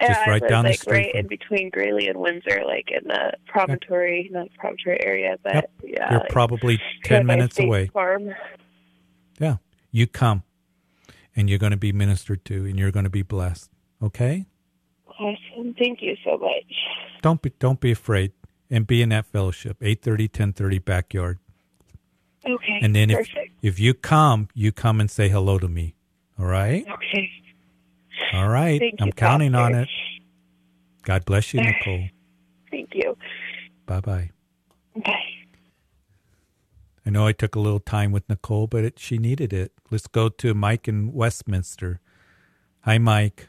Just yeah, right down the street right from- in between Greeley and Windsor, like in the promontory, not the promontory area, but Yep. yeah, you're like, probably 10 by minutes away Farm. yeah you come and you're going to be ministered to and you're going to be blessed okay Awesome. Thank you so much. Don't be don't be afraid and be in that fellowship. 8:30 10:30 backyard. Okay. And then if perfect. if you come, you come and say hello to me. All right? Okay. All right. Thank I'm you, counting on it. God bless you, Nicole. Thank you. Bye-bye. Bye. I know I took a little time with Nicole, but it, she needed it. Let's go to Mike in Westminster. Hi, Mike.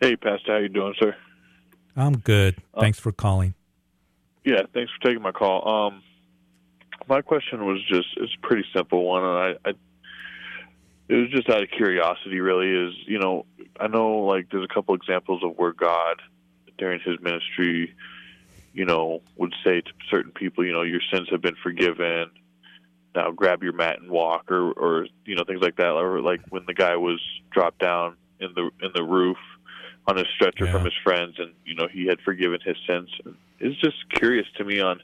Hey, Pastor, how you doing, sir? I'm good. Thanks for calling. Yeah, thanks for taking my call. Um, my question was just it's a pretty simple one, and I, I it was just out of curiosity, really. Is you know I know like there's a couple examples of where God during His ministry, you know, would say to certain people, you know, your sins have been forgiven. Now grab your mat and walk, or or you know things like that, or like when the guy was dropped down in the in the roof on a stretcher Yeah. from his friends, and you know he had forgiven his sins. It's just curious to me on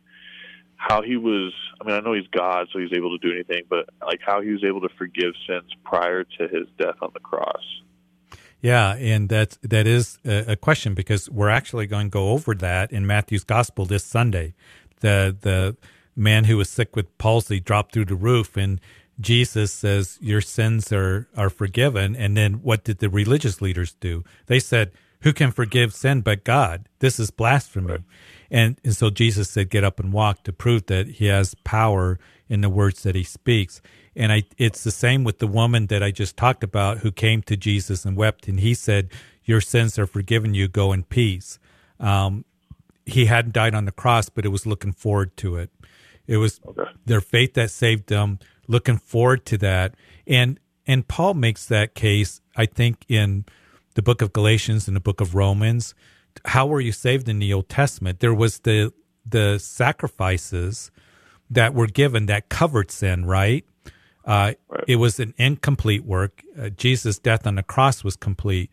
how he was. I mean, I know he's God, so he's able to do anything, but like how he was able to forgive sins prior to his death on the cross. Yeah, and that's that is a, a question because we're actually going to go over that in Matthew's gospel this Sunday. The the man who was sick with palsy dropped through the roof and Jesus says your sins are are forgiven and then what did the religious leaders do? They said, "Who can forgive sin but God? This is blasphemy." And, and so Jesus said, "Get up and walk" to prove that he has power in the words that he speaks. And I, it's the same with the woman that I just talked about who came to Jesus and wept, and he said, "Your sins are forgiven you. Go in peace." Um, he hadn't died on the cross, but it was looking forward to it. It was their faith that saved them, looking forward to that. And and Paul makes that case, I think, in the book of Galatians and the book of Romans. How were you saved in the Old Testament? There was the the sacrifices that were given that covered sin, right? Uh, It was an incomplete work. Uh, Jesus' death on the cross was complete,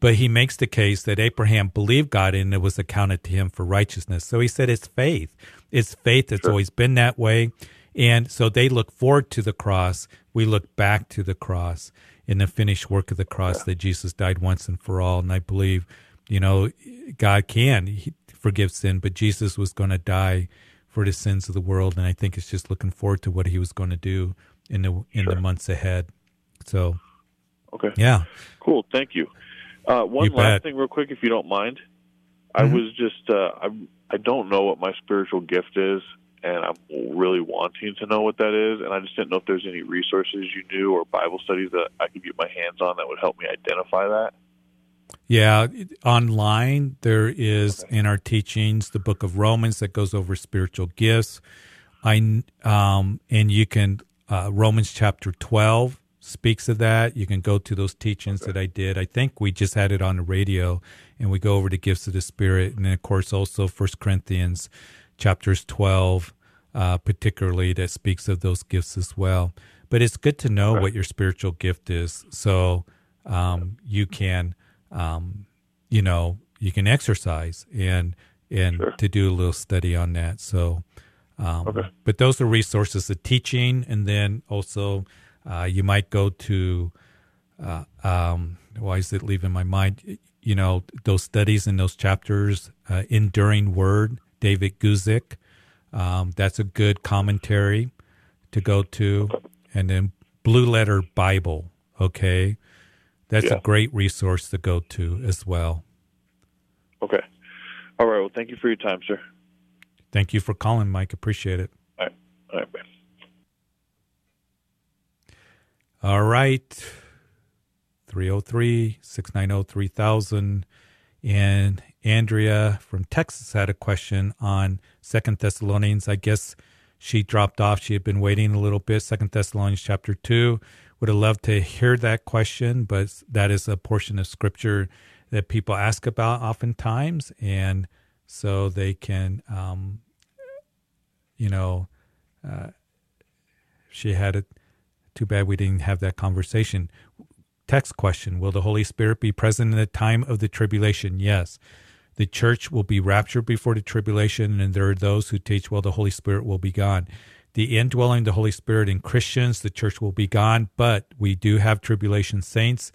but he makes the case that Abraham believed God and it was accounted to him for righteousness. So he said it's faith. It's faith. It's always been that way. And so they look forward to the cross. We look back to the cross in the finished work of the cross that Jesus died once and for all. And I believe, you know, God can forgive sin, but Jesus was going to die for the sins of the world. And I think it's just looking forward to what he was going to do in the in the months ahead. So Okay. yeah, Cool. Thank you. Uh, one You last bet. thing, real quick, if you don't mind. I Mhm. was just uh, I I don't know what my spiritual gift is, and I'm really wanting to know what that is. And I just didn't know if there's any resources you knew or Bible studies that I could get my hands on that would help me identify that. Yeah, online there is in our teachings the book of Romans that goes over spiritual gifts. I um and you can uh, Romans chapter 12 speaks of that. You can go to those teachings that I did. I think we just had it on the radio and we go over the gifts of the spirit and then of course also First Corinthians chapters 12 uh, particularly that speaks of those gifts as well. But it's good to know what your spiritual gift is so um, you can um, you know you can exercise and and to do a little study on that so um, but those are resources of teaching and then also uh, you might go to uh, um, why is it leaving my mind you know those studies and those chapters uh, enduring word david guzik um, that's a good commentary to go to and then blue letter bible okay that's Yeah. a great resource to go to as well Okay. All right. Well, thank you for your time, sir. Thank you for calling mike appreciate it All right. All right. All right. 303 690 3000. And Andrea from Texas had a question on Second Thessalonians. I guess she dropped off. She had been waiting a little bit. Second Thessalonians chapter 2. Would have loved to hear that question, but that is a portion of scripture that people ask about oftentimes. And so they can, um, you know, uh, she had it. Too bad we didn't have that conversation. Text question Will the Holy Spirit be present in the time of the tribulation? Yes. The church will be raptured before the tribulation, and there are those who teach, well, the Holy Spirit will be gone. The indwelling of the Holy Spirit in Christians, the church will be gone, but we do have tribulation saints,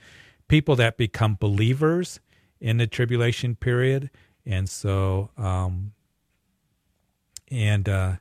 people that become believers in the tribulation period. And so, um, and uh,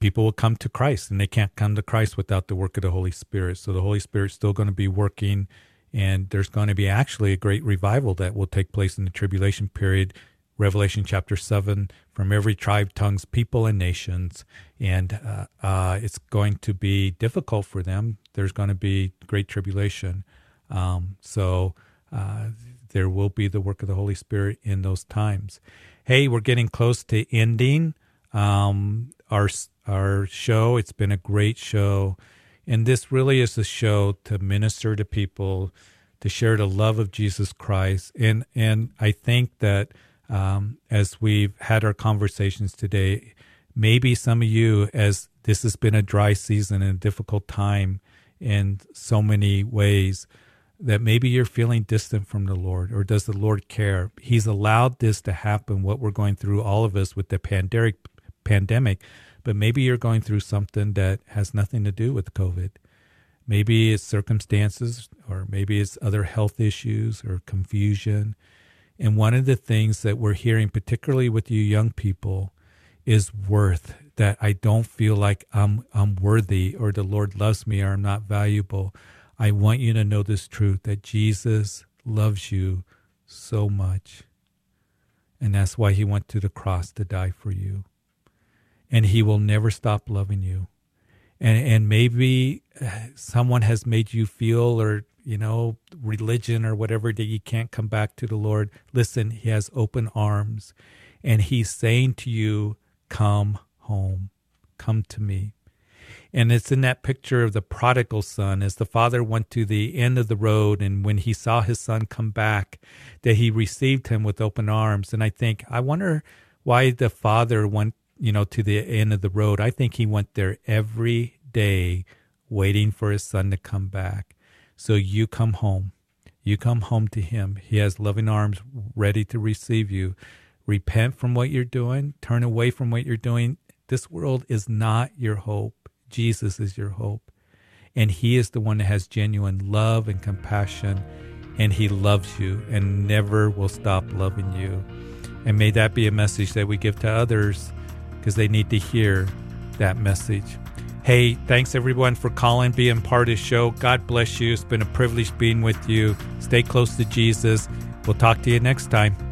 people will come to Christ, and they can't come to Christ without the work of the Holy Spirit. So the Holy Spirit's still going to be working, and there's going to be actually a great revival that will take place in the tribulation period. Revelation chapter 7 from every tribe, tongues, people, and nations. And uh, uh, it's going to be difficult for them. There's going to be great tribulation. Um, so uh, there will be the work of the Holy Spirit in those times. Hey, we're getting close to ending um, our our show. It's been a great show, and this really is a show to minister to people, to share the love of Jesus Christ. And and I think that um, as we've had our conversations today, maybe some of you, as this has been a dry season and a difficult time in so many ways that maybe you're feeling distant from the Lord, or does the Lord care? He's allowed this to happen, what we're going through, all of us with the pandemic, pandemic, but maybe you're going through something that has nothing to do with COVID. Maybe it's circumstances, or maybe it's other health issues or confusion. And one of the things that we're hearing, particularly with you young people, is worth that I don't feel like I'm I'm worthy or the Lord loves me or I'm not valuable I want you to know this truth that Jesus loves you so much. And that's why he went to the cross to die for you. And he will never stop loving you. And and maybe uh, someone has made you feel or you know religion or whatever that you can't come back to the Lord. Listen, he has open arms and he's saying to you, come home. Come to me. And it's in that picture of the prodigal son as the father went to the end of the road. And when he saw his son come back, that he received him with open arms. And I think, I wonder why the father went, you know, to the end of the road. I think he went there every day waiting for his son to come back. So you come home. You come home to him. He has loving arms ready to receive you. Repent from what you're doing, turn away from what you're doing. This world is not your hope. Jesus is your hope. And He is the one that has genuine love and compassion. And He loves you and never will stop loving you. And may that be a message that we give to others because they need to hear that message. Hey, thanks everyone for calling, being part of the show. God bless you. It's been a privilege being with you. Stay close to Jesus. We'll talk to you next time.